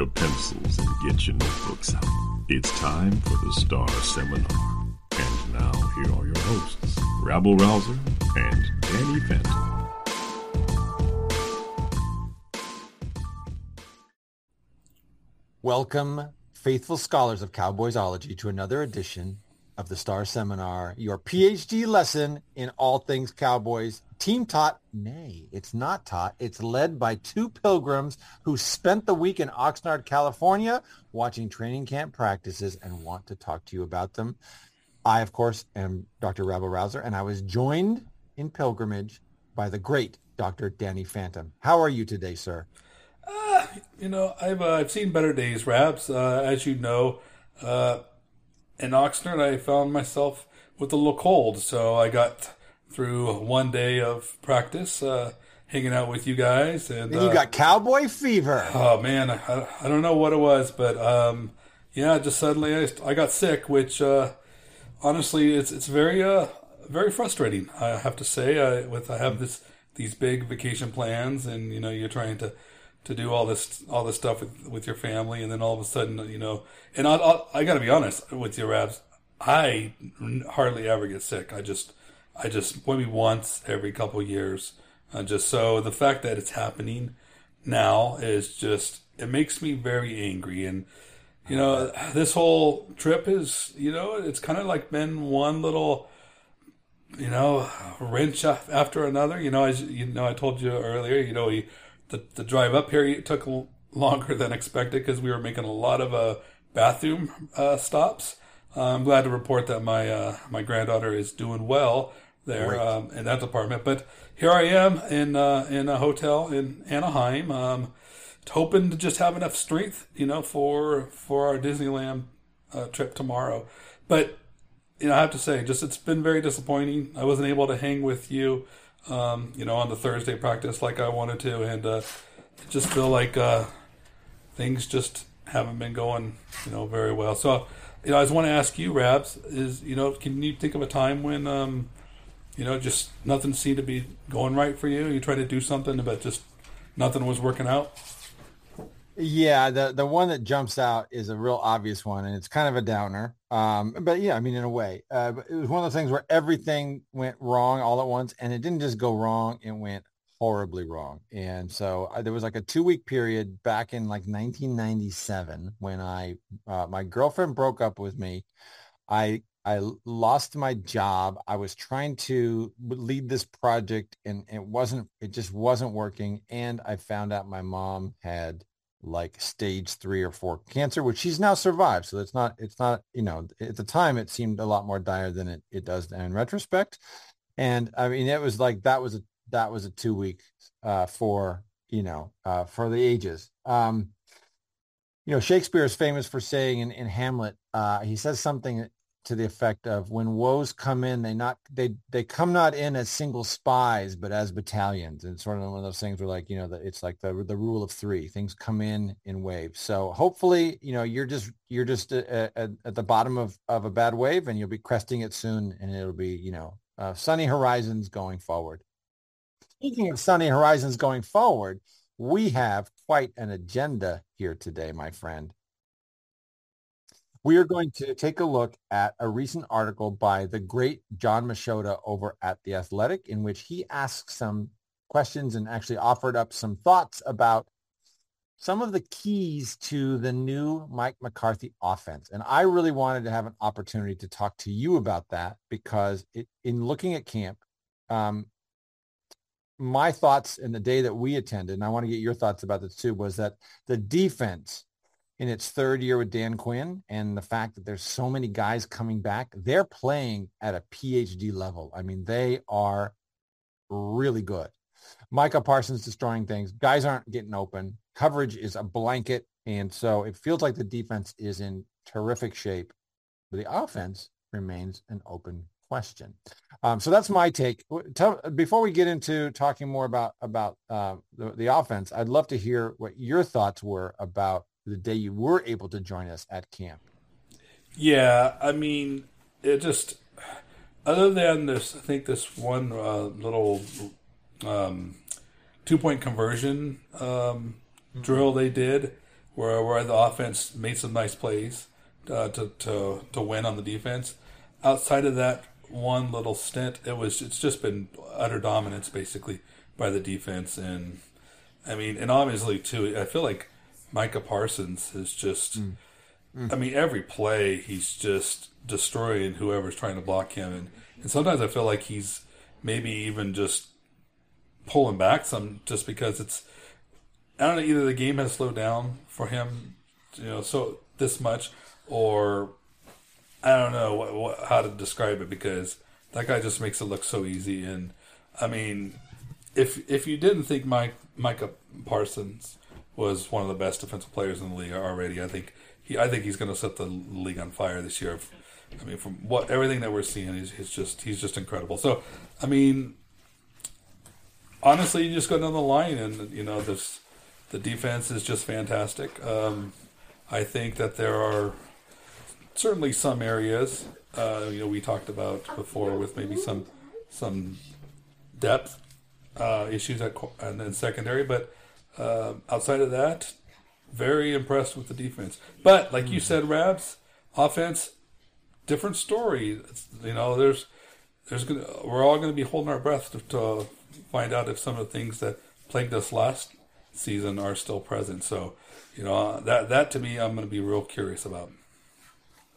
your pencils and get your notebooks out. It's time for the Star Seminar. And now, here are your hosts, Rabble Rouser and Danny Phantom. Welcome, faithful scholars of Cowboysology, to another edition of the Star Seminar, your PhD lesson in all things Cowboys. Team taught, nay, it's not taught. It's led by two pilgrims who spent the week in Oxnard, California, watching training camp practices and want to talk to you about them. I, of course, am Dr. Rabble Rouser, and I was joined in pilgrimage by the great Dr. Danny Phantom. How are you today, sir? Uh, you know, I've uh, I've seen better days, Rabs. Uh, as you know, uh, in Oxnard, I found myself with a little cold, so I got through one day of practice, uh, hanging out with you guys, and you uh, got cowboy fever. oh man, I, I don't know what it was, but um, yeah, just suddenly I, I got sick, which uh, honestly, it's it's very uh very frustrating. I have to say, I, with I have this these big vacation plans, and you know, you're trying to to do all this all this stuff with with your family, and then all of a sudden, you know, and I I, I got to be honest with you, Rabs. I hardly ever get sick. I just I just maybe once every couple years. Uh, just so the fact that it's happening now is just it makes me very angry and you know this whole trip is you know it's kind of like been one little you know wrench after another you know as you know i told you earlier you know we, the, the drive up here took longer than expected because we were making a lot of uh, bathroom uh, stops uh, i'm glad to report that my uh, my granddaughter is doing well there um, in that department but here i am in uh, in a hotel in anaheim um, hoping to just have enough strength, you know, for for our Disneyland uh, trip tomorrow. But you know, I have to say, just it's been very disappointing. I wasn't able to hang with you, um, you know, on the Thursday practice like I wanted to, and uh, just feel like uh, things just haven't been going, you know, very well. So, you know, I just want to ask you, Rabs, is you know, can you think of a time when, um, you know, just nothing seemed to be going right for you? You tried to do something, but just nothing was working out. Yeah, the the one that jumps out is a real obvious one, and it's kind of a downer. Um, but yeah, I mean, in a way, uh, it was one of those things where everything went wrong all at once, and it didn't just go wrong; it went horribly wrong. And so uh, there was like a two week period back in like 1997 when I uh, my girlfriend broke up with me. I I lost my job. I was trying to lead this project, and it wasn't. It just wasn't working. And I found out my mom had like stage three or four cancer, which she's now survived. So it's not, it's not, you know, at the time it seemed a lot more dire than it, it does in retrospect. And I mean, it was like, that was a, that was a two week, uh, for, you know, uh, for the ages. Um, you know, Shakespeare is famous for saying in, in Hamlet, uh, he says something to the effect of when woes come in, they not they they come not in as single spies, but as battalions. And sort of one of those things where like, you know, the, it's like the the rule of three. Things come in in waves. So hopefully, you know, you're just you're just at, at, at the bottom of, of a bad wave and you'll be cresting it soon and it'll be, you know, uh, sunny horizons going forward. Speaking of sunny horizons going forward, we have quite an agenda here today, my friend. We are going to take a look at a recent article by the great Jon Machota over at The Athletic, in which he asked some questions and actually offered up some thoughts about some of the keys to the new Mike McCarthy offense. And I really wanted to have an opportunity to talk to you about that because it, in looking at camp, um, my thoughts in the day that we attended, and I want to get your thoughts about this too, was that the defense in its third year with Dan Quinn and the fact that there's so many guys coming back, they're playing at a PhD level. I mean, they are really good. Micah Parsons destroying things. Guys aren't getting open. Coverage is a blanket. And so it feels like the defense is in terrific shape. But the offense remains an open question. Um, so that's my take. Tell, before we get into talking more about about uh, the, the offense, I'd love to hear what your thoughts were about the day you were able to join us at camp. Yeah, I mean, it just other than this, I think this one uh, little um, two point conversion um, mm-hmm. drill they did, where where the offense made some nice plays uh, to to to win on the defense. Outside of that one little stint, it was it's just been utter dominance basically by the defense, and I mean, and obviously too, I feel like Micah Parsons is just. Mm. Mm. I mean, every play he's just destroying whoever's trying to block him, and, and sometimes I feel like he's maybe even just pulling back some just because it's I don't know either the game has slowed down for him, you know, so this much, or I don't know what, what, how to describe it because that guy just makes it look so easy. And I mean, if if you didn't think Mike Micah Parsons was one of the best defensive players in the league already, I think he I think he's going to set the league on fire this year. I mean, from what everything that we're seeing, he's, he's just he's just incredible. So, I mean, honestly, you just go down the line, and you know this, the defense is just fantastic. Um, I think that there are certainly some areas, uh, you know, we talked about before with maybe some some depth uh, issues at and then secondary, but uh, outside of that, very impressed with the defense. But like you said, Rabs, offense, different story. It's, you know, there's there's gonna we're all going to be holding our breath to, to find out if some of the things that plagued us last season are still present. So, you know, that that to me, I'm going to be real curious about.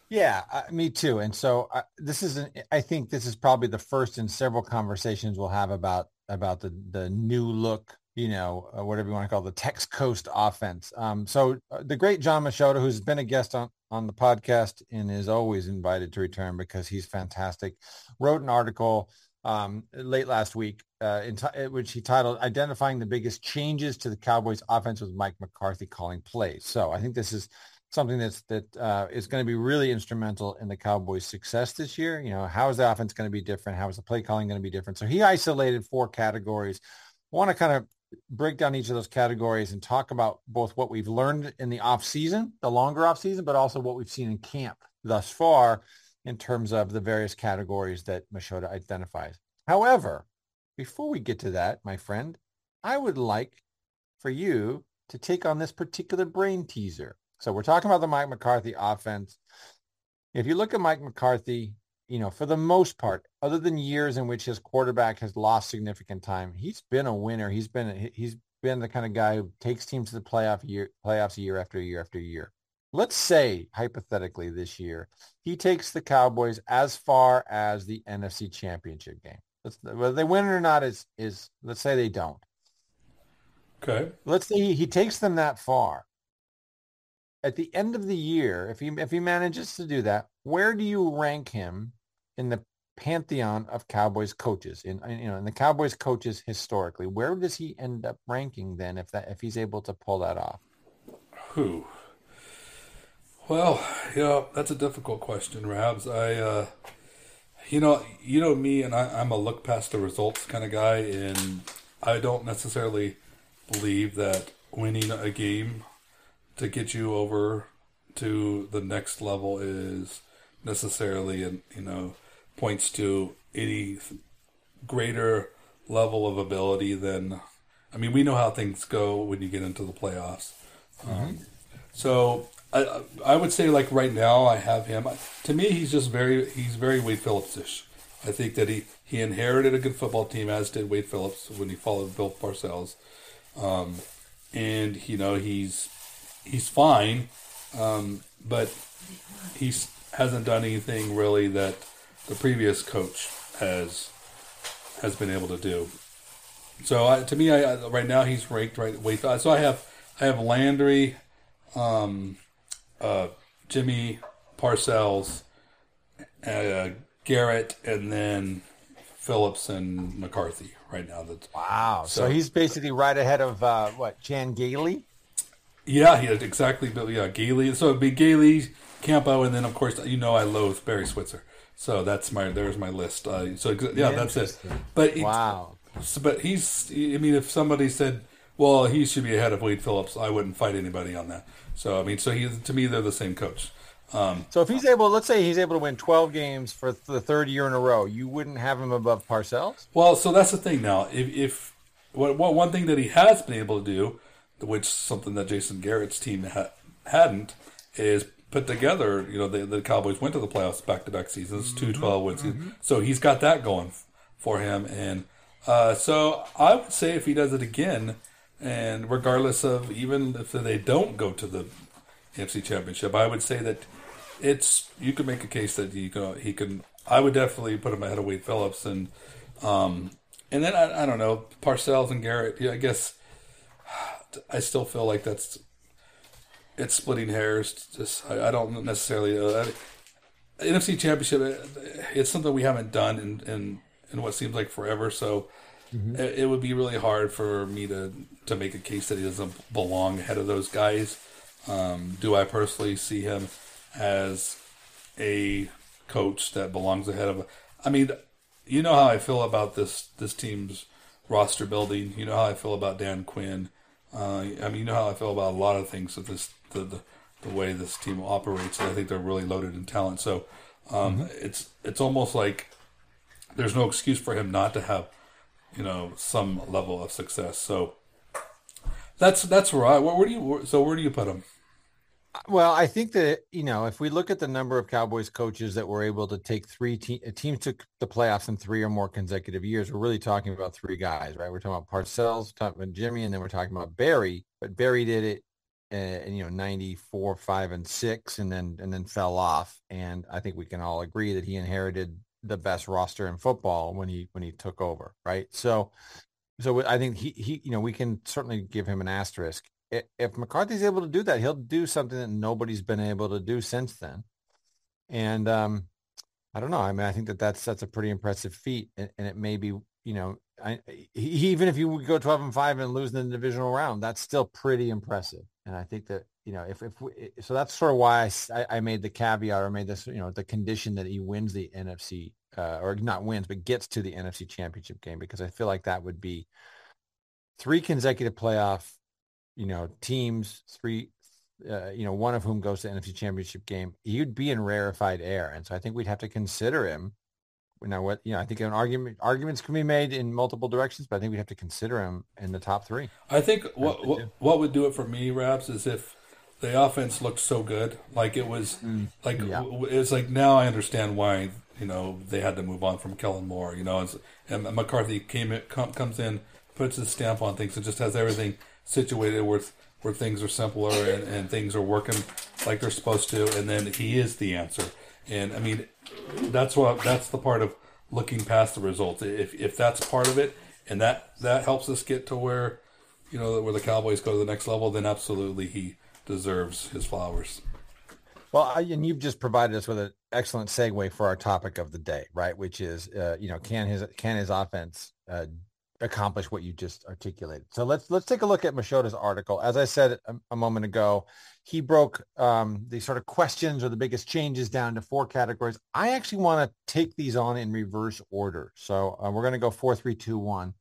Yeah, uh, me too. And so uh, this is, an, I think this is probably the first in several conversations we'll have about about the the new look, you know, uh, whatever you want to call it, the Tex Coast offense. Um, so uh, the great Jon Machota, who's been a guest on on the podcast and is always invited to return because he's fantastic, wrote an article um, late last week, uh, t- which he titled "Identifying the Biggest Changes to the Cowboys' Offense with Mike McCarthy Calling Plays." So I think this is something that's that uh, is going to be really instrumental in the Cowboys' success this year. You know, how is the offense going to be different? How is the play calling going to be different? So he isolated four categories. I want to kind of break down each of those categories and talk about both what we've learned in the off season, the longer off season, but also what we've seen in camp thus far in terms of the various categories that Machota identifies. However, before we get to that, my friend, I would like for you to take on this particular brain teaser. So we're talking about the Mike McCarthy offense. If you look at Mike McCarthy, you know, for the most part, other than years in which his quarterback has lost significant time, he's been a winner. He's been he's been the kind of guy who takes teams to the playoff year playoffs year after year after year let's say hypothetically this year he takes the Cowboys as far as the NFC Championship game. Let's, whether they win it or not is is let's say they don't. Okay. Let's say he, he takes them that far. At the end of the year, if he if he manages to do that, where do you rank him in the pantheon of Cowboys coaches? In you know, in the Cowboys coaches historically, where does he end up ranking then if that if he's able to pull that off? Who? Well, yeah, that's a difficult question, Rabs. I, uh, you know, you know me, and I, I'm a look past the results kind of guy, and I don't necessarily believe that winning a game to get you over to the next level is necessarily, and you know, points to any greater level of ability than. I mean, we know how things go when you get into the playoffs. Mm-hmm. Um, so I, I would say like right now I have him. To me, he's just very he's very Wade Phillips-ish. I think that he he inherited a good football team, as did Wade Phillips when he followed Bill Parcells. Um, and you know he's he's fine, um, but he's hasn't done anything really that the previous coach has has been able to do. So I, to me, I, right now he's ranked right way. So I have I have Landry, um, uh, Jimmy Parcells, uh, Garrett, and then Phillips and McCarthy right now. That's wow. So, so he's basically right ahead of uh, what Chan Gailey. Yeah, he exactly. Yeah, Gailey. So it'd be Gailey, Campo, and then of course you know I loathe Barry Switzer. So that's my there's my list. Uh, so yeah, that's it. But wow. So, but he's. I mean, if somebody said, "Well, he should be ahead of Wade Phillips," I wouldn't fight anybody on that. So I mean, so he to me they're the same coach. Um, so if he's able, let's say he's able to win 12 games for the third year in a row, you wouldn't have him above Parcells? Well, so that's the thing now. If, if what, what, one thing that he has been able to do, which something that Jason Garrett's team ha- hadn't, is put together. You know, the, the Cowboys went to the playoffs back to back seasons, mm-hmm. two 12 wins. Mm-hmm. So he's got that going for him. And uh, so I would say if he does it again, and regardless of even if they don't go to the NFC Championship, I would say that it's you could make a case that he can he can. I would definitely put him ahead of Wade Phillips and um and then I, I don't know Parcells and Garrett. Yeah, I guess I still feel like that's it's splitting hairs. Just I, I don't necessarily uh, NFC Championship. It's something we haven't done in in, in what seems like forever. So. Mm-hmm. It, it would be really hard for me to, to make a case that he doesn't belong ahead of those guys. Um, do I personally see him as a coach that belongs ahead of. I mean, you know how I feel about this this team's roster building. You know how I feel about Dan Quinn. Uh, I mean, you know how I feel about a lot of things with this the the, the way this team operates. I think they're really loaded in talent. So um, mm-hmm. it's it's almost like there's no excuse for him not to have you know some level of success. So that's that's where I where, where do you so where do you put him? Well, I think that you know if we look at the number of Cowboys coaches that were able to take three te- teams took the playoffs in three or more consecutive years, we're really talking about three guys, right? We're talking about Parcells, talking about Jimmy, and then we're talking about Barry. But Barry did it, uh, you know, ninety four, five, and six, and then and then fell off. And I think we can all agree that he inherited the best roster in football when he when he took over, right? So, so I think he he you know we can certainly give him an asterisk if McCarthy's able to do that, he'll do something that nobody's been able to do since then. And um, I don't know. I mean, I think that that's that's a pretty impressive feat, and, and it may be, you know, I, he, even if you go twelve and five and lose in the divisional round, that's still pretty impressive. And I think that you know, if if we, so, that's sort of why I, I made the caveat or made this, you know, the condition that he wins the NFC uh, or not wins, but gets to the NFC Championship game because I feel like that would be three consecutive playoff you know, teams, three, uh, you know, one of whom goes to NFC Championship game, he'd be in rarefied air, and so I think we'd have to consider him. Now, what you know, I think an argument arguments can be made in multiple directions, but I think we have to consider him in the top three. I think what what, what would do it for me, Rabs, is if the offense looked so good, like it was, mm, like yeah. it's like now I understand why you know they had to move on from Kellen Moore. You know, and McCarthy came in, com, comes in, puts his stamp on things, and just has everything situated where where things are simpler and, and things are working like they're supposed to, and then he is the answer. And I mean, that's what that's the part of looking past the results. If if that's part of it, and that that helps us get to where you know where the Cowboys go to the next level, then absolutely he deserves his flowers. Well, and you've just provided us with an excellent segue for our topic of the day, right? Which is, uh, you know, can his can his offense uh, accomplish what you just articulated. So let's let's take a look at Machota's article. As I said a, a moment ago, he broke um, the sort of questions or the biggest changes down to four categories. I actually want to take these on in reverse order. So uh, we're going to go four, three, two, one.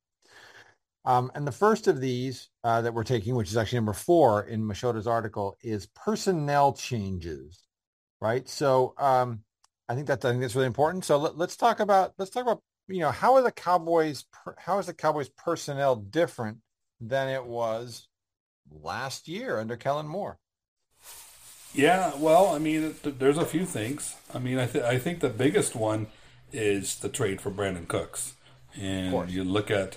Um, and the first of these uh, that we're taking, which is actually number four in Machota's article, is personnel changes. Right. So um, I think that's I think that's really important. So let, us talk about let's talk about you know, how are the Cowboys, how is the Cowboys personnel different than it was last year under Kellen Moore? Yeah, well, I mean, there's a few things. I mean, I, th- I think the biggest one is the trade for Brandin Cooks. And you look at,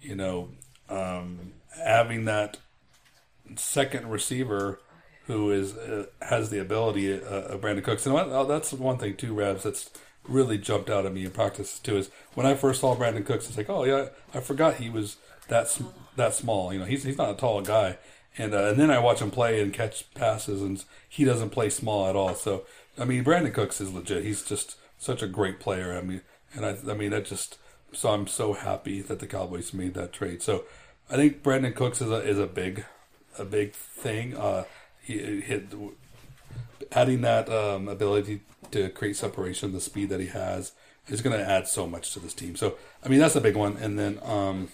you know, um, having that second receiver who is uh, has the ability uh, of Brandin Cooks. And what, oh, that's one thing too, Rebs. That's really jumped out at me in practice too. Is when I first saw Brandin Cooks, it's like, oh yeah, I forgot he was that that small. You know, he's he's not a tall guy. And uh, and then I watch him play and catch passes, and he doesn't play small at all. So I mean, Brandin Cooks is legit. He's just such a great player. I mean, and I I mean, that just so I'm so happy that the Cowboys made that trade. So I think Brandin Cooks is a is a big a big thing. Uh, he hit adding that um, ability to create separation, the speed that he has, is going to add so much to this team. So I mean, that's a big one. And then um,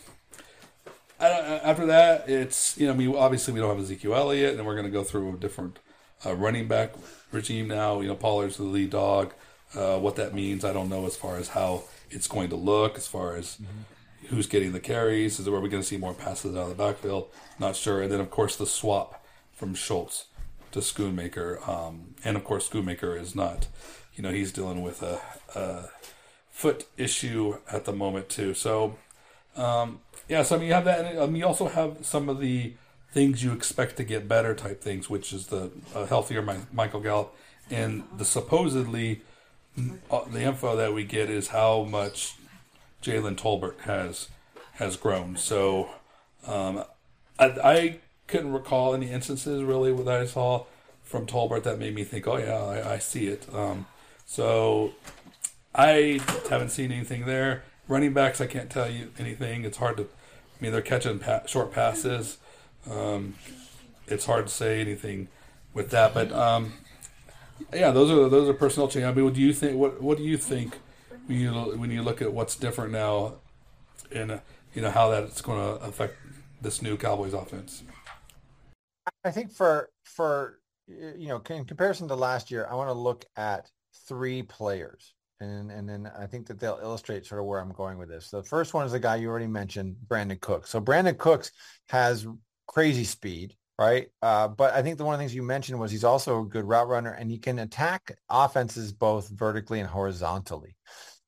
after that, it's you know, we obviously we don't have Ezekiel Elliott, and we're going to go through a different uh, running back regime now. You know, Pollard's the lead dog. Uh, what that means, I don't know as far as how it's going to look, as far as mm-hmm. who's getting the carries. Is it where we're going to see more passes out of the backfield? Not sure. And then of course the swap from Schultz to Schoonmaker, um, and of course Schoonmaker is not. You know, he's dealing with a, a foot issue at the moment too. So um, yeah, so I mean, you have that, and um, you also have some of the things you expect to get better type things, which is the uh, healthier My- Michael Gallup, and the supposedly uh, the info that we get is how much Jalen Tolbert has has grown. So um, I, I, couldn't recall any instances really that I saw from Tolbert that made me think, oh yeah, I, I see it. Um, so I haven't seen anything there. Running backs, I can't tell you anything. It's hard to. I mean, they're catching pa- short passes. Um, it's hard to say anything with that, but um, yeah, those are those are personnel changes. I mean, what do you think? What what do you think when you when you look at what's different now, and you know how that's going to affect this new Cowboys offense? I think for for you know in comparison to last year, I want to look at three players and and then I think that they'll illustrate sort of where I'm going with this. So The first one is the guy you already mentioned, Brandin Cooks. So Brandin Cooks has crazy speed, right? Uh, but I think the one of the things you mentioned was he's also a good route runner, and he can attack offenses both vertically and horizontally.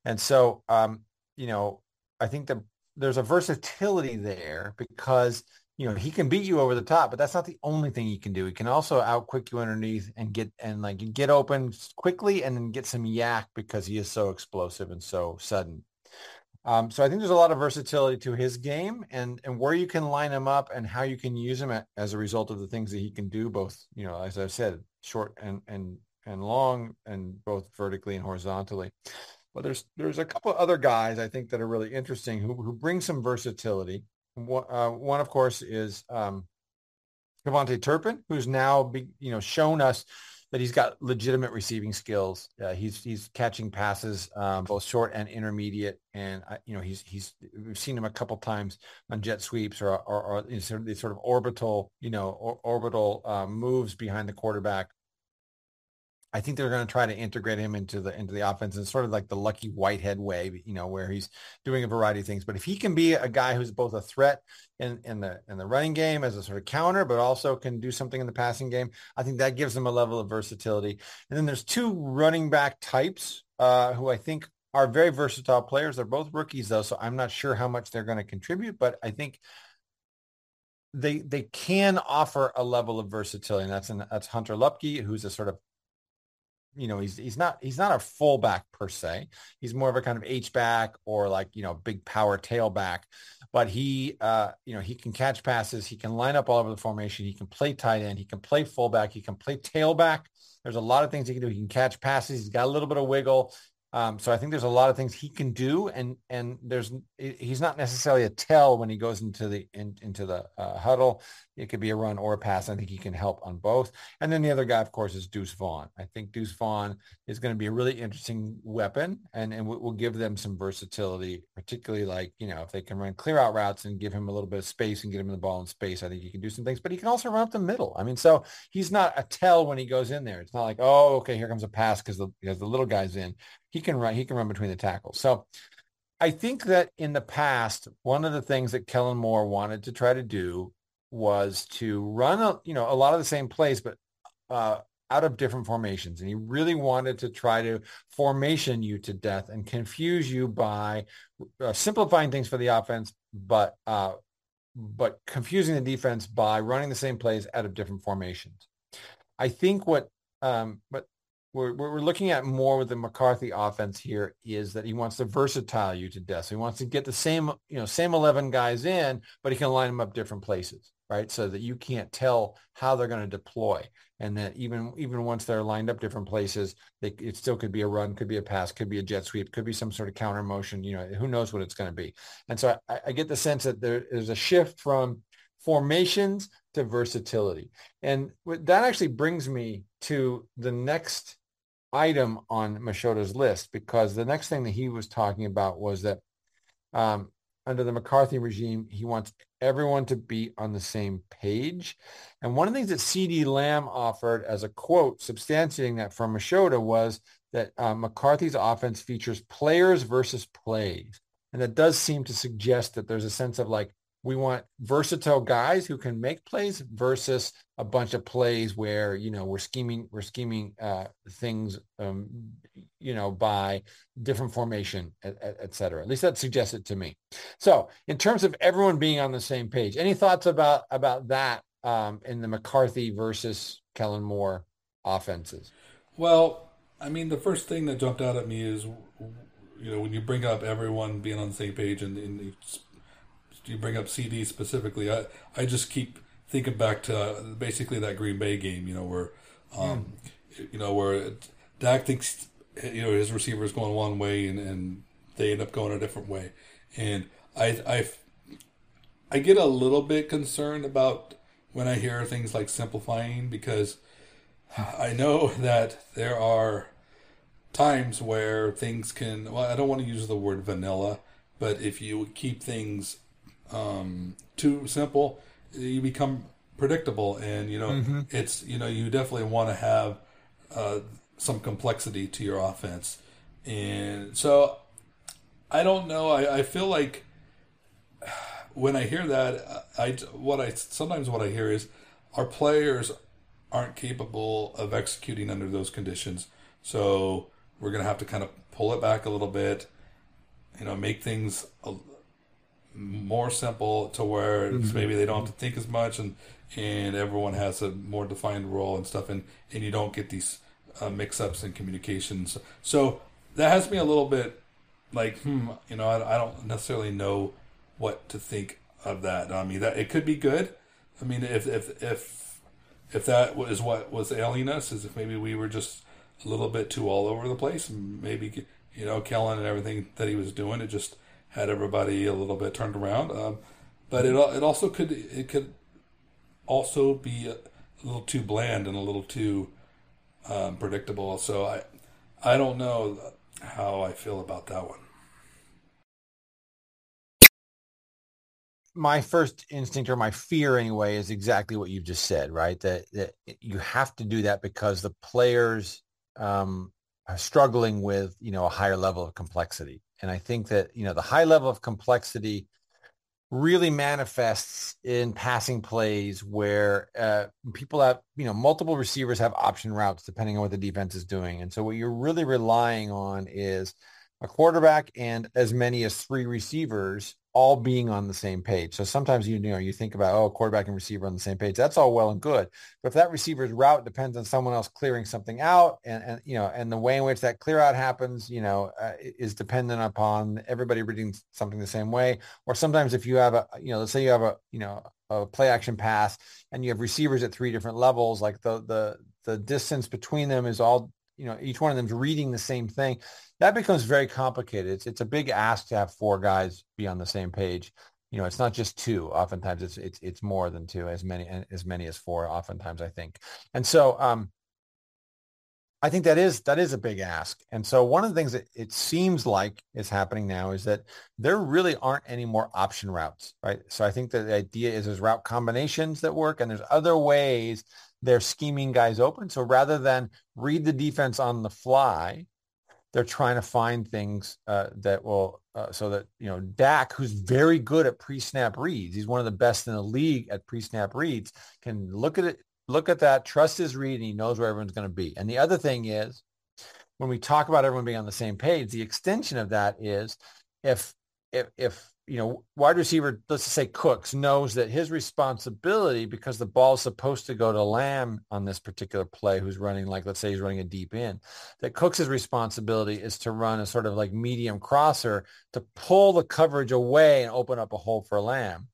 And so, um, you know, I think that there's a versatility there because you know, he can beat you over the top, but that's not the only thing he can do. He can also outquick you underneath and get and like get open quickly and then get some YAC because he is so explosive and so sudden. Um, so I think there's a lot of versatility to his game and and where you can line him up and how you can use him as a result of the things that he can do, both you know, as I said, short and and and long, and both vertically and horizontally. But there's there's a couple other guys I think that are really interesting who who bring some versatility. One, uh, one of course, is um, KaVontae Turpin, who's now, be, you know, shown us that he's got legitimate receiving skills. Uh, he's he's catching passes um, both short and intermediate, and uh, you know he's he's we've seen him a couple times on jet sweeps or or, or these sort of orbital you know or, orbital uh, moves behind the quarterback. I think they're going to try to integrate him into the into the offense and sort of like the Lucky Whitehead way, you know, where he's doing a variety of things. But if he can be a guy who's both a threat in, in the in the running game as a sort of counter, but also can do something in the passing game, I think that gives him a level of versatility. And then there's two running back types uh, who I think are very versatile players. They're both rookies though, so I'm not sure how much they're going to contribute, but I think they they can offer a level of versatility. And that's an, that's Hunter Luepke, who's a sort of you know, he's he's not he's not a fullback per se. He's more of a kind of H back or like you know big power tailback. But he, uh, you know, he can catch passes. He can line up all over the formation. He can play tight end. He can play fullback. He can play tailback. There's a lot of things he can do. He can catch passes. He's got a little bit of wiggle. Um, so I think there's a lot of things he can do, and and there's he's not necessarily a tell when he goes into the in, into the uh, huddle. It could be a run or a pass. I think he can help on both. And then the other guy, of course, is Deuce Vaughn. I think Deuce Vaughn is going to be a really interesting weapon, and and will give them some versatility, particularly like you know if they can run clear out routes and give him a little bit of space and get him in the ball in space. I think he can do some things, but he can also run up the middle. I mean, so he's not a tell when he goes in there. It's not like oh okay here comes a pass because the because the little guy's in. He can run. He can run between the tackles. So. I think that in the past, one of the things that Kellen Moore wanted to try to do was to run a, you know a lot of the same plays, but uh, out of different formations. And he really wanted to try to formation you to death and confuse you by uh, simplifying things for the offense, but uh, but confusing the defense by running the same plays out of different formations. I think what um, what we're, we're looking at more with the McCarthy offense here is that he wants to versatile you to death. So he wants to get the same, you know, same 11 guys in, but he can line them up different places, right? So that you can't tell how they're going to deploy. And that even, even once they're lined up different places, they, it still could be a run, could be a pass, could be a jet sweep, could be some sort of counter motion, you know, who knows what it's going to be. And so I, I get the sense that there is a shift from formations to versatility. And that actually brings me to the next item on Machota's list because the next thing that he was talking about was that um, under the McCarthy regime, he wants everyone to be on the same page. And one of the things that CeeDee Lamb offered as a quote substantiating that from Mashoda was that uh, McCarthy's offense features players versus plays. And that does seem to suggest that there's a sense of like, we want versatile guys who can make plays versus a bunch of plays where you know we're scheming we're scheming uh, things um, you know by different formation et, et, et, cetera. At least that suggests it to me. So in terms of everyone being on the same page any thoughts about about that um, in the mccarthy versus kellen moore offenses? Well i mean the first thing that jumped out at me is you know when you bring up everyone being on the same page and, and you bring up CeeDee specifically, I I just keep thinking back to uh, basically that Green Bay game, you know, where um, you know where Dak thinks you know his receiver is going one way and, and they end up going a different way, and I I I get a little bit concerned about when I hear things like simplifying because I know that there are times where things can well I don't want to use the word vanilla but if you keep things um, too simple, you become predictable, and you know mm-hmm. it's you know you definitely want to have uh, some complexity to your offense, and so I don't know. I, I feel like when I hear that, I what I sometimes what I hear is our players aren't capable of executing under those conditions, so we're gonna have to kind of pull it back a little bit, you know, make things a, more simple to where mm-hmm. maybe they don't have to think as much and and everyone has a more defined role and stuff and and you don't get these uh, mix-ups in communications. So that has me a little bit like hmm you know I, I don't necessarily know what to think of that. I mean that it could be good. I mean if if if if that was what was ailing us is if maybe we were just a little bit too all over the place and maybe you know kellen and everything that he was doing it just had everybody a little bit turned around. Um, but it it also could it could also be a little too bland and a little too um, predictable. So I I don't know how I feel about that one. My first instinct or my fear anyway is exactly what you've just said, right? That, that you have to do that because the players um, are struggling with, you know, a higher level of complexity. And I think that, you know, the high level of complexity really manifests in passing plays where uh, people have, you know, multiple receivers have option routes depending on what the defense is doing. And so what you're really relying on is a quarterback and as many as three receivers all being on the same page. So sometimes you, you know you think about oh quarterback and receiver on the same page. That's all well and good, but if that receiver's route depends on someone else clearing something out, and, and you know and the way in which that clear out happens, you know, uh, is dependent upon everybody reading something the same way. Or sometimes if you have a you know let's say you have a you know a play action pass and you have receivers at three different levels, like the the the distance between them is all you know each one of them's reading the same thing that becomes very complicated. It's it's a big ask to have four guys be on the same page. You know, it's not just two. Oftentimes, it's it's it's more than two, as many as many as four. Oftentimes, I think, and so um, I think that is that is a big ask. And so one of the things that it seems like is happening now is that there really aren't any more option routes, right? So I think that the idea is there's route combinations that work, and there's other ways they're scheming guys open. So rather than read the defense on the fly, they're trying to find things uh, that will uh, so that you know Dak, who's very good at pre-snap reads, he's one of the best in the league at pre-snap reads, can look at it, look at that, trust his read, and he knows where everyone's going to be. And the other thing is, when we talk about everyone being on the same page, the extension of that is if if if you know, wide receiver, let's say Cooks knows that his responsibility because the ball's supposed to go to Lamb on this particular play, who's running like, let's say he's running a deep in, that Cooks's responsibility is to run a sort of like medium crosser to pull the coverage away and open up a hole for Lamb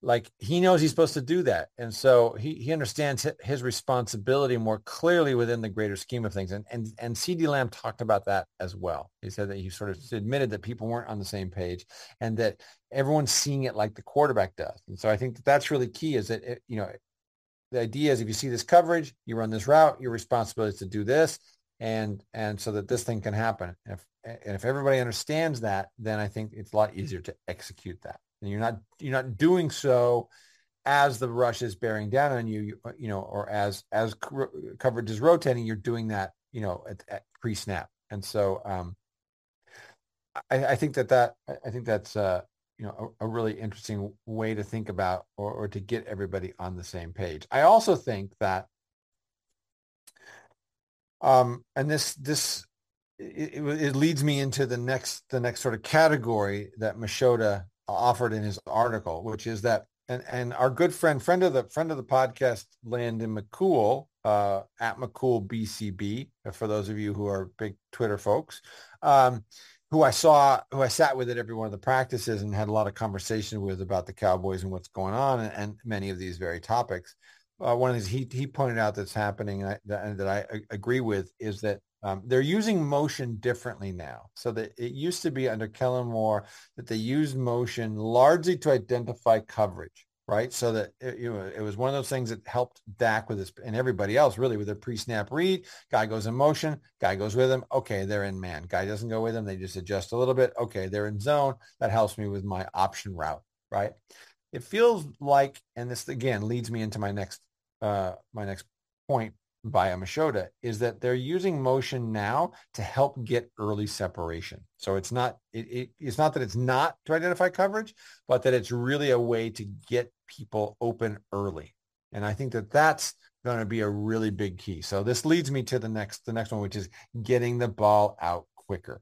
like he knows he's supposed to do that. And so he, he understands his responsibility more clearly within the greater scheme of things. And and and CeeDee Lamb talked about that as well. He said that he sort of admitted that people weren't on the same page and that everyone's seeing it like the quarterback does. And so i think that that's really key is that it, you know the idea is if you see this coverage you run this route your responsibility is to do this and and so that this thing can happen. If and if everybody understands that then i think it's a lot easier to execute that and you're not you're not doing so as the rush is bearing down on you, you, you know, or as as coverage is rotating, you're doing that, you know, at, at pre-snap. And so um, I, I, think that that I think that's uh, you know a, a, really interesting way to think about or, or to get everybody on the same page. I also think that um, and this this it, it, leads me into the next the next sort of category that Machota offered in his article, which is that and and our good friend, friend of the friend of the podcast, Landon McCool, uh, at McCool BCB, for those of you who are big Twitter folks, um, who I saw, who I sat with at every one of the practices and had a lot of conversation with about the Cowboys and what's going on and, and many of these very topics. Uh, one of these he he pointed out that's happening and, I, that, that I agree with is that um, they're using motion differently now. So that it used to be under Kellen Moore that they used motion largely to identify coverage, right? So that it, you know, it was one of those things that helped Dak with this and everybody else really with their pre-snap read. Guy goes in motion, guy goes with him. Okay, they're in man. Guy doesn't go with them. They just adjust a little bit. Okay, they're in zone. That helps me with my option route, right? It feels like, and this again leads me into my next uh, my next point by Machota is that they're using motion now to help get early separation. So it's not it, it, it's not that it's not to identify coverage, but that it's really a way to get people open early. And I think that that's going to be a really big key. So this leads me to the next the next one, which is getting the ball out quicker.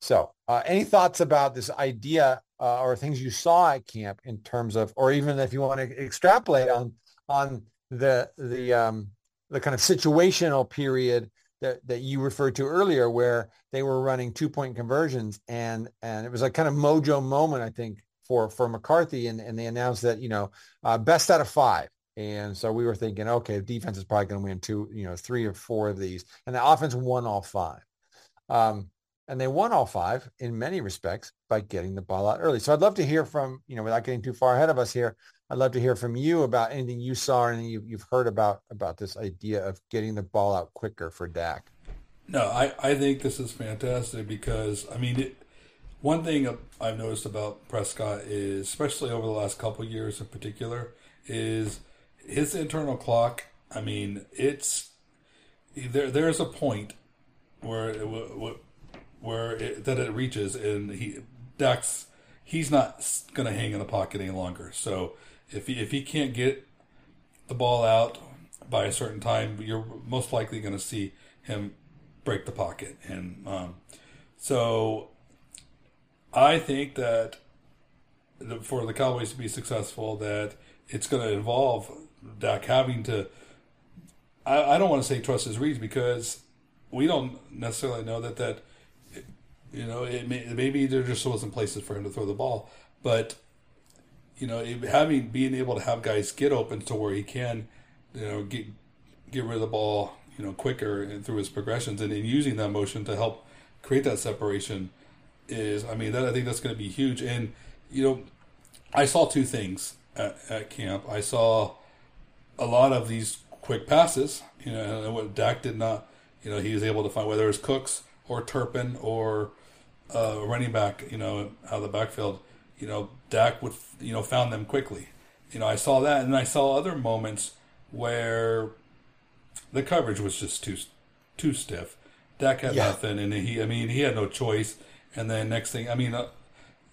So uh, any thoughts about this idea uh, or things you saw at camp in terms of, or even if you want to extrapolate on on the the um, the kind of situational period that, that you referred to earlier where they were running two point conversions and and it was a kind of mojo moment I think for for McCarthy and, and they announced that you know uh, best out of five. And so we were thinking okay the defense is probably going to win two you know three or four of these and the offense won all five. Um, and they won all five in many respects by getting the ball out early. So I'd love to hear from you know without getting too far ahead of us here I'd love to hear from you about anything you saw or anything you've, heard about about this idea of getting the ball out quicker for Dak. No, I, I think this is fantastic because I mean, it, one thing I've noticed about Prescott is, especially over the last couple years in particular, is his internal clock. I mean, it's there. There's a point where it, where it, that it reaches, and he Dak's he's not going to hang in the pocket any longer. So if he, if he can't get the ball out by a certain time, you're most likely going to see him break the pocket. And um, so I think that for the Cowboys to be successful, that it's going to involve Dak having to. I, I don't want to say trust his reads because we don't necessarily know that that you know it may, maybe there just wasn't places for him to throw the ball, but you know, having being able to have guys get open to where he can, you know, get get rid of the ball, you know, quicker and through his progressions, and then using that motion to help create that separation is, I mean, that I think that's going to be huge. And you know, I saw two things at, at camp. I saw a lot of these quick passes, you know, and what Dak did not, you know, he was able to find whether it was Cooks or Turpin or uh, running back, you know, out of the backfield you know, Dak would, you know, found them quickly. You know, I saw that, and I saw other moments where the coverage was just too too stiff. Dak had yeah. nothing, and he, I mean, he had no choice. And then next thing, I mean, uh,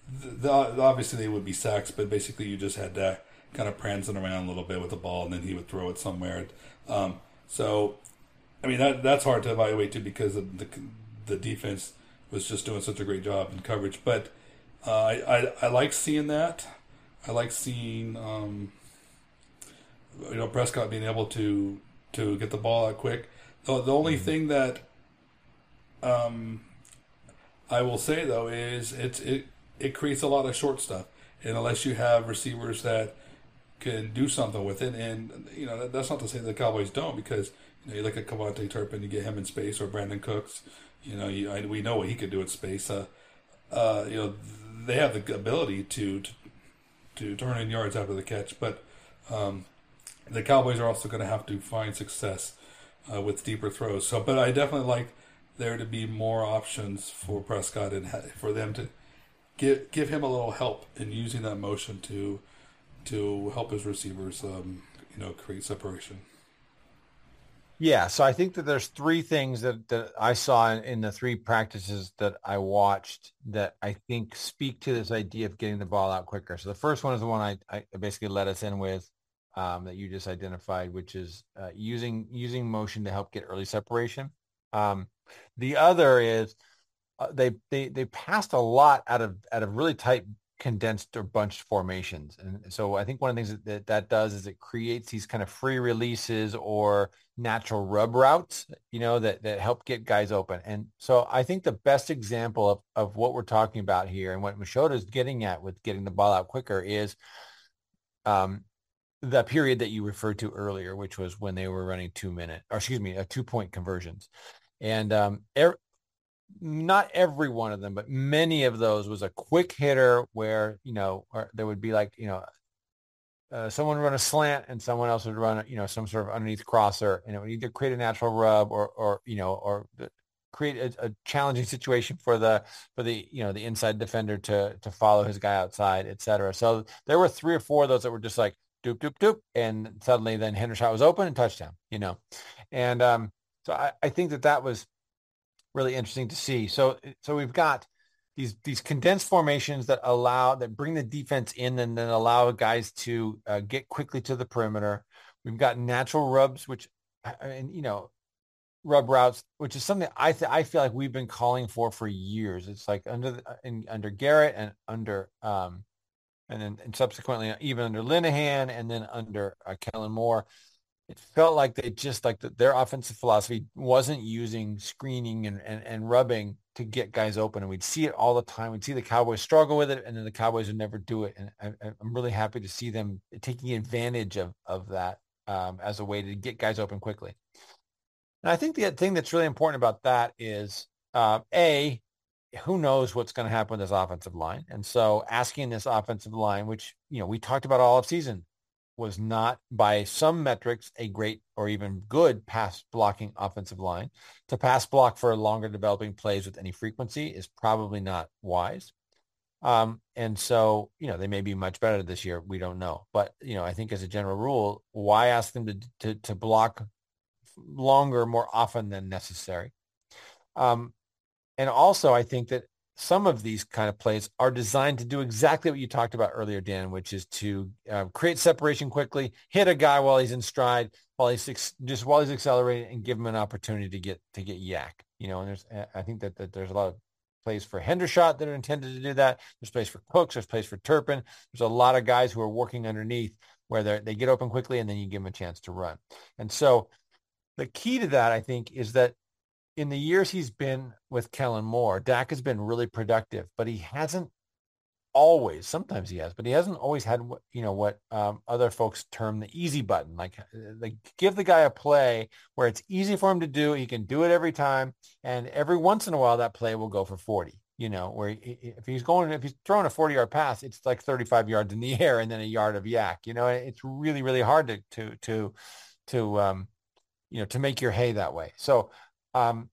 the, obviously they would be sacks, but basically you just had Dak kind of prancing around a little bit with the ball, and then he would throw it somewhere. Um, so, I mean, that that's hard to evaluate too because the the defense was just doing such a great job in coverage, but Uh, I, I, I like seeing that. I like seeing um, you know Prescott being able to to get the ball out quick. The, the only mm-hmm. thing that um, I will say though is it's it it creates a lot of short stuff, and unless you have receivers that can do something with it, and you know that, that's not to say the Cowboys don't because you know you look at KaVontae Turpin, you get him in space, or Brandin Cooks, you know you, I, we know what he could do in space. Uh, uh, you know they have the ability to, to to turn in yards after the catch, but um, the Cowboys are also going to have to find success uh, with deeper throws. So, but I definitely like there to be more options for Prescott and for them to give give him a little help in using that motion to to help his receivers, um, you know, create separation. Yeah, so I think that there's three things that, that I saw in, in, the three practices that I watched that I think speak to this idea of getting the ball out quicker. So the first one is the one I, I basically let us in with um, that you just identified, which is uh, using using motion to help get early separation. Um, the other is uh, they they they passed a lot out of out of really tight condensed or bunched formations. And so I think one of the things that, that, that does is it creates these kind of free releases or natural rub routes, you know, that, that help get guys open. And so I think the best example of, of what we're talking about here and what Machota is getting at with getting the ball out quicker is um, the period that you referred to earlier, which was when they were running two minute, or excuse me, a two point conversions. And um, er, not every one of them, but many of those was a quick hitter where, you know, there would be like, you know, uh, someone run a slant and someone else would run, you know, some sort of underneath crosser and it would either create a natural rub or, or, you know, or create a, a, challenging situation for the, for the, you know, the inside defender to, to follow his guy outside, et cetera. So there were three or four of those that were just like doop, doop, doop. And suddenly then Hendershot was open and touchdown, you know? And, um, so I, I think that that was, really interesting to see. So so we've got these these condensed formations that allow that bring the defense in and then allow guys to uh, get quickly to the perimeter. We've got natural rubs, which and you know rub routes, which is something I th- I feel like we've been calling for for years. It's like under the, in, under Garrett and under um and then and subsequently even under Linehan and then under uh, Kellen Moore it felt like they just like the, their offensive philosophy wasn't using screening and, and, and rubbing to get guys open. And we'd see it all the time. We'd see the Cowboys struggle with it and then the Cowboys would never do it. And I, am really happy to see them taking advantage of, of that um, as a way to get guys open quickly. And I think the thing that's really important about that is uh, A, who knows what's going to happen with this offensive line. And so asking this offensive line, which, you know, we talked about all of season, was not by some metrics a great or even good pass blocking offensive line. To pass block for longer developing plays with any frequency is probably not wise. Um, and so, you know, they may be much better this year. We don't know. But, you know, I think as a general rule, why ask them to, to, to block longer more often than necessary? Um, and also, I think that some of these kind of plays are designed to do exactly what you talked about earlier, Dan, which is to uh, create separation quickly, hit a guy while he's in stride, while he's just while he's accelerating, and give him an opportunity to get to get YAC. You know, and there's I think that, that there's a lot of plays for Hendershot that are intended to do that. There's plays for Cooks. There's plays for Turpin. There's a lot of guys who are working underneath where they get open quickly, and then you give them a chance to run. And so the key to that, I think, is that in the years he's been with Kellen Moore, Dak has been really productive, but he hasn't always, sometimes he has, but he hasn't always had, you know, what um, other folks term the easy button, like, uh, like give the guy a play where it's easy for him to do. He can do it every time. And every once in a while, that play will go for 40, you know, where he, if he's going, if he's throwing a 40 yard pass, it's like 35 yards in the air and then a yard of YAC, you know, it's really, really hard to, to, to, to, um, you know, to make your hay that way. So um,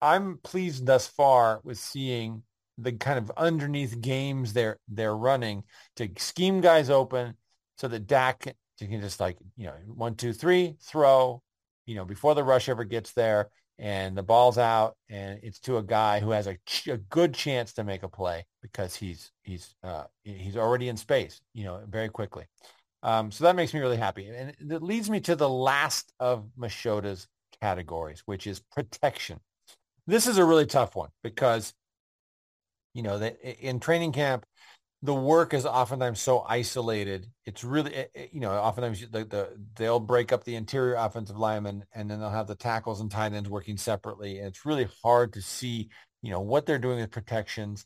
I'm pleased thus far with seeing the kind of underneath games they're they're running to scheme guys open so that Dak can, just like you know one two three throw you know before the rush ever gets there and the ball's out and it's to a guy who has a, a good chance to make a play because he's he's uh, he's already in space you know very quickly. Um, so that makes me really happy. And it leads me to the last of Machota's categories, which is protection. This is a really tough one because you know, that in training camp, the work is oftentimes so isolated. It's really, you know, oftentimes the, the they'll break up the interior offensive linemen and then they'll have the tackles and tight ends working separately. And it's really hard to see, you know, what they're doing with protections.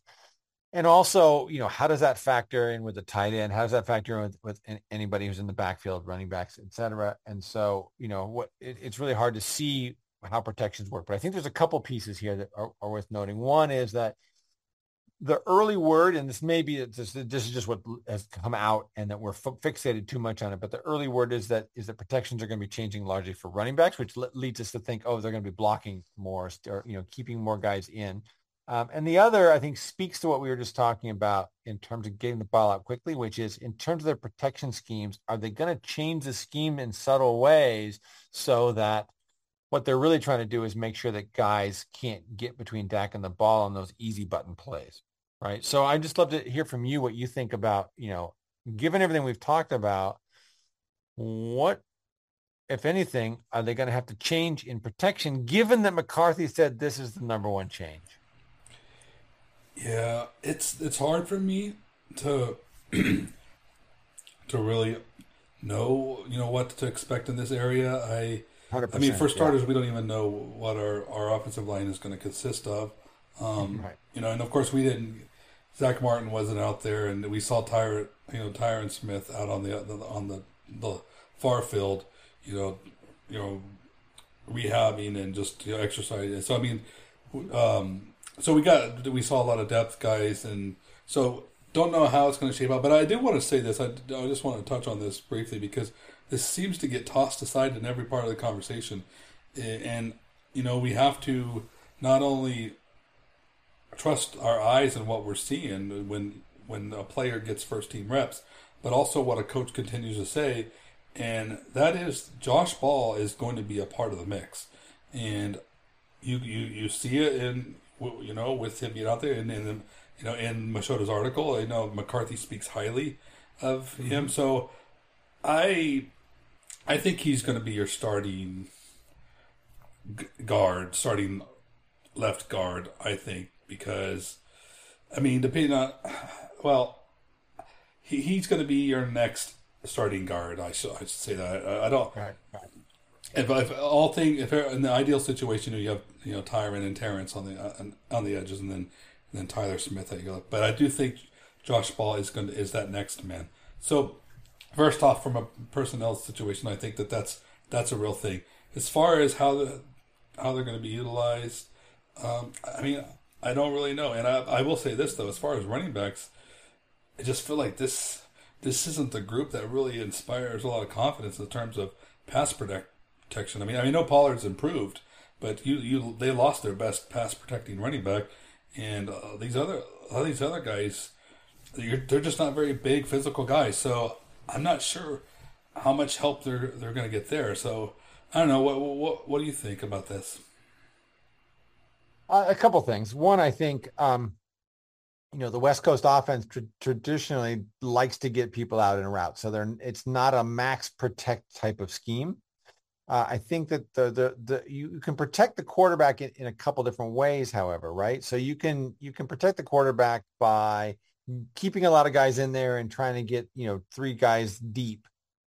And also, you know, how does that factor in with the tight end? How does that factor in with, with anybody who's in the backfield, running backs, et cetera? And so, you know, what it, it's really hard to see how protections work. But I think there's a couple pieces here that are, are worth noting. One is that the early word, and this may be this, this is just what has come out, and that we're f- fixated too much on it. But the early word is that is that protections are going to be changing largely for running backs, which le- leads us to think, oh, they're going to be blocking more, or you know, keeping more guys in. Um, and the other, I think, speaks to what we were just talking about in terms of getting the ball out quickly, which is in terms of their protection schemes, are they going to change the scheme in subtle ways so that what they're really trying to do is make sure that guys can't get between Dak and the ball on those easy button plays, right? So I just love to hear from you what you think about, you know, given everything we've talked about, what, if anything, are they going to have to change in protection, given that McCarthy said this is the number one change? Yeah, it's it's hard for me to to really know, you know, what to expect in this area. I I mean, for starters, yeah. we don't even know what our, our offensive line is going to consist of. Um, right. You know, and of course, we didn't. Zack Martin wasn't out there, and we saw Tyron, you know, Tyron Smith out on the on the the far field. You know, you know, rehabbing and just you know, exercising. So I mean, um, so we got we saw a lot of depth guys, and so don't know how it's going to shape out. But I do want to say this. I, I just want to touch on this briefly because this seems to get tossed aside in every part of the conversation. And, you know, we have to not only trust our eyes and what we're seeing when when a player gets first team reps, but also what a coach continues to say, and that is Josh Ball is going to be a part of the mix, and you you, you see it in you know with him being out there, and, and you know in Machota's article, you know McCarthy speaks highly of him, mm-hmm. so I I think he's going to be your starting guard, starting left guard. I think because, I mean, depending on, well, he, he's going to be your next starting guard. I should, I should say that. I, I don't. Right, right. If, if all thing, if in the ideal situation, you have you know Tyron and Terence on the on, on the edges, and then and then Tyler Smith. That you go. But I do think Josh Ball is going to is that next man. So first off, from a personnel situation, I think that that's that's a real thing. As far as how the how they're going to be utilized, um, I mean, I don't really know. And I, I will say this though, as far as running backs, I just feel like this this isn't the group that really inspires a lot of confidence in terms of pass protect, protection. I mean, I mean, no Pollard's improved, but you you they lost their best pass protecting running back, and uh, these other all these other guys, they're just not very big physical guys. So I'm not sure how much help they're they're going to get there. So I don't know. What what what do you think about this? Uh, a couple things. One, I think um, you know the West Coast offense tra- traditionally likes to get people out in a route, so they're it's not a max protect type of scheme. Uh, I think that the, the the you can protect the quarterback in, in a couple different ways. However, right? So you can you can protect the quarterback by keeping a lot of guys in there and trying to get, you know, three guys deep,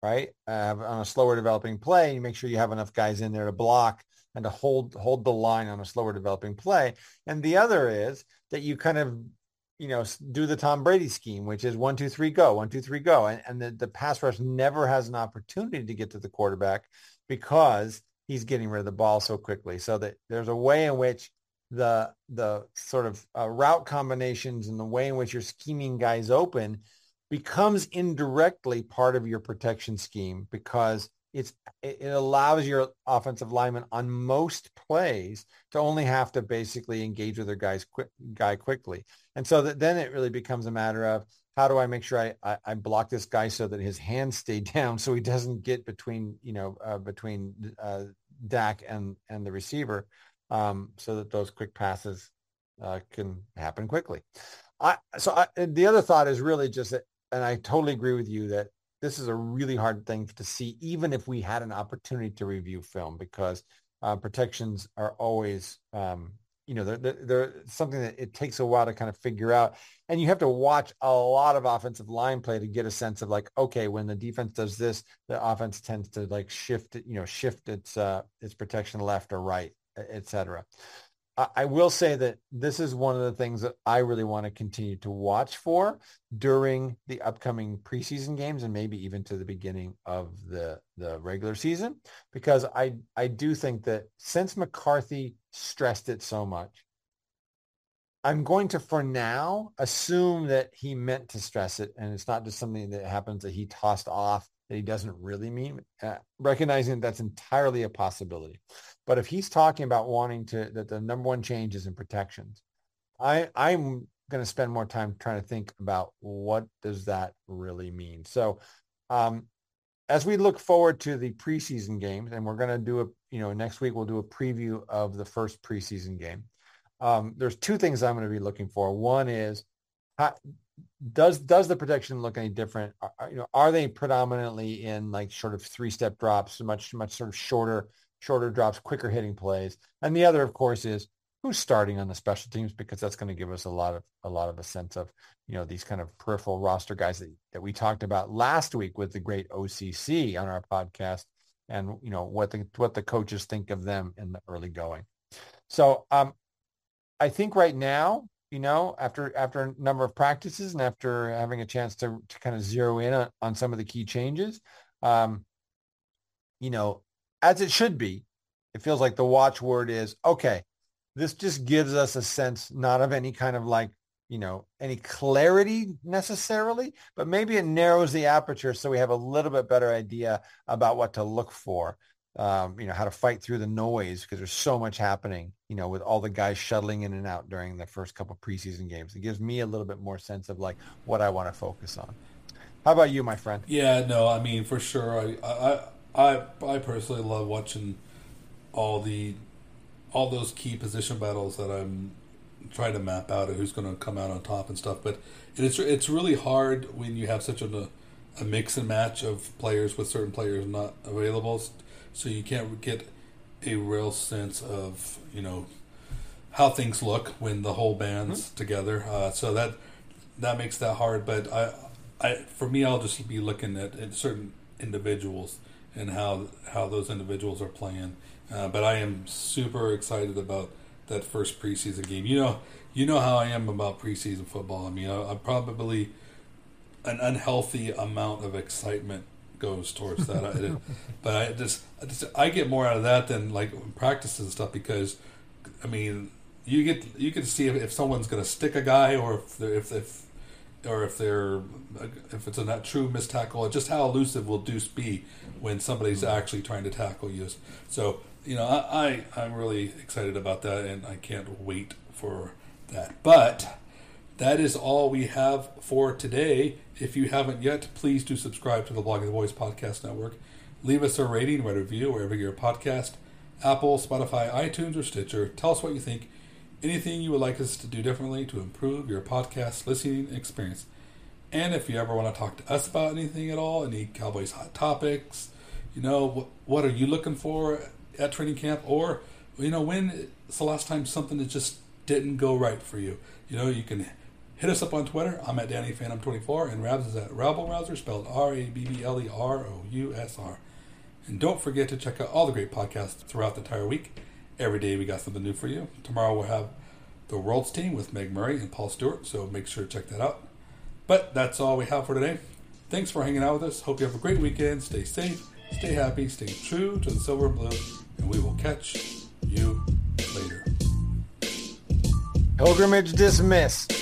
right? Uh, on a slower developing play, you make sure you have enough guys in there to block and to hold hold the line on a slower developing play. And the other is that you kind of, you know, do the Tom Brady scheme, which is one, two, three, go, one, two, three, go. And, and the, the pass rush never has an opportunity to get to the quarterback because he's getting rid of the ball so quickly. So that there's a way in which the the sort of uh, route combinations and the way in which you're scheming guys open becomes indirectly part of your protection scheme because it's it allows your offensive lineman on most plays to only have to basically engage with their guys quick guy quickly and so that then it really becomes a matter of how do I make sure I, I, I block this guy so that his hands stay down so he doesn't get between you know uh, between uh, Dak and and the receiver um, so that those quick passes uh, can happen quickly. I, so I, the other thought is really just that, and I totally agree with you that this is a really hard thing to see, even if we had an opportunity to review film, because uh, protections are always, um, you know, they're, they're, something that it takes a while to kind of figure out. And you have to watch a lot of offensive line play to get a sense of like, okay, when the defense does this, the offense tends to like shift, you know, shift its, uh, its protection left or right, et cetera. I will say that this is one of the things that I really want to continue to watch for during the upcoming preseason games and maybe even to the beginning of the, the regular season, because I, I do think that since McCarthy stressed it so much, I'm going to, for now, assume that he meant to stress it and it's not just something that happens that he tossed off that he doesn't really mean, uh, recognizing that that's entirely a possibility. But if he's talking about wanting to, that the number one change is in protections, I, I'm going to spend more time trying to think about what does that really mean. So um, as we look forward to the preseason games, and we're going to do a, you know, next week we'll do a preview of the first preseason game. Um, there's two things I'm going to be looking for. One is how, does does the protection look any different? Are, you know, are they predominantly in like sort of three step drops, much much sort of shorter shorter drops, quicker hitting plays. And the other, of course, is who's starting on the special teams because that's going to give us a lot of a lot of a sense of you know these kind of peripheral roster guys that, that we talked about last week with the great OCC on our podcast and you know what the what the coaches think of them in the early going. So um, I think right now you know after after a number of practices and after having a chance to to kind of zero in on, on some of the key changes, um, you know as it should be, it feels like the watchword is, okay, this just gives us a sense not of any kind of like, you know, any clarity necessarily, but maybe it narrows the aperture so we have a little bit better idea about what to look for. Um, you know, how to fight through the noise because there's so much happening, you know, with all the guys shuttling in and out during the first couple preseason games. It gives me a little bit more sense of like what I want to focus on. How about you, my friend? Yeah, no, I mean, for sure. I, I, I I personally love watching all the all those key position battles that I'm trying to map out of who's going to come out on top and stuff. But it's it's really hard when you have such a a mix and match of players with certain players not available, so you can't get a real sense of you know how things look when the whole band's mm-hmm. together. Uh, so that that makes that hard. But I, I for me, I'll just be looking at, at certain individuals and how how those individuals are playing. Uh, but I am super excited about that first preseason game. You know, you know how I am about preseason football. I mean, I, I probably an unhealthy amount of excitement goes towards that. I, but I just, I just, I get more out of that than like practices and stuff because, I mean, you get you can see if, if someone's going to stick a guy or if if, if or if they're if it's a not true missed tackle, just how elusive will Deuce be when somebody's mm-hmm. actually trying to tackle you. So you know, I, I am really excited about that, and I can't wait for that. But that is all we have for today. If you haven't yet, please do subscribe to the Blogging the Boys podcast network. Leave us a rating, write a review wherever your podcast, Apple, Spotify, iTunes, or Stitcher. Tell us what you think anything you would like us to do differently to improve your podcast listening experience. And if you ever want to talk to us about anything at all, any Cowboys hot topics, you know, what, what are you looking for at training camp? Or, you know, when it's the last time something that just didn't go right for you? You know, you can hit us up on Twitter. I'm at Danny Phantom24, and Rabs is at Rabblerousr, spelled R A B B L E R O U S R. And don't forget to check out all the great podcasts throughout the entire week. Every day we got something new for you. Tomorrow we'll have the World's Team with Meg Murray and Paul Stewart, so make sure to check that out. But that's all we have for today. Thanks for hanging out with us. Hope you have a great weekend. Stay safe, stay happy, stay true to the silver and blue, and we will catch you later. Pilgrimage dismissed.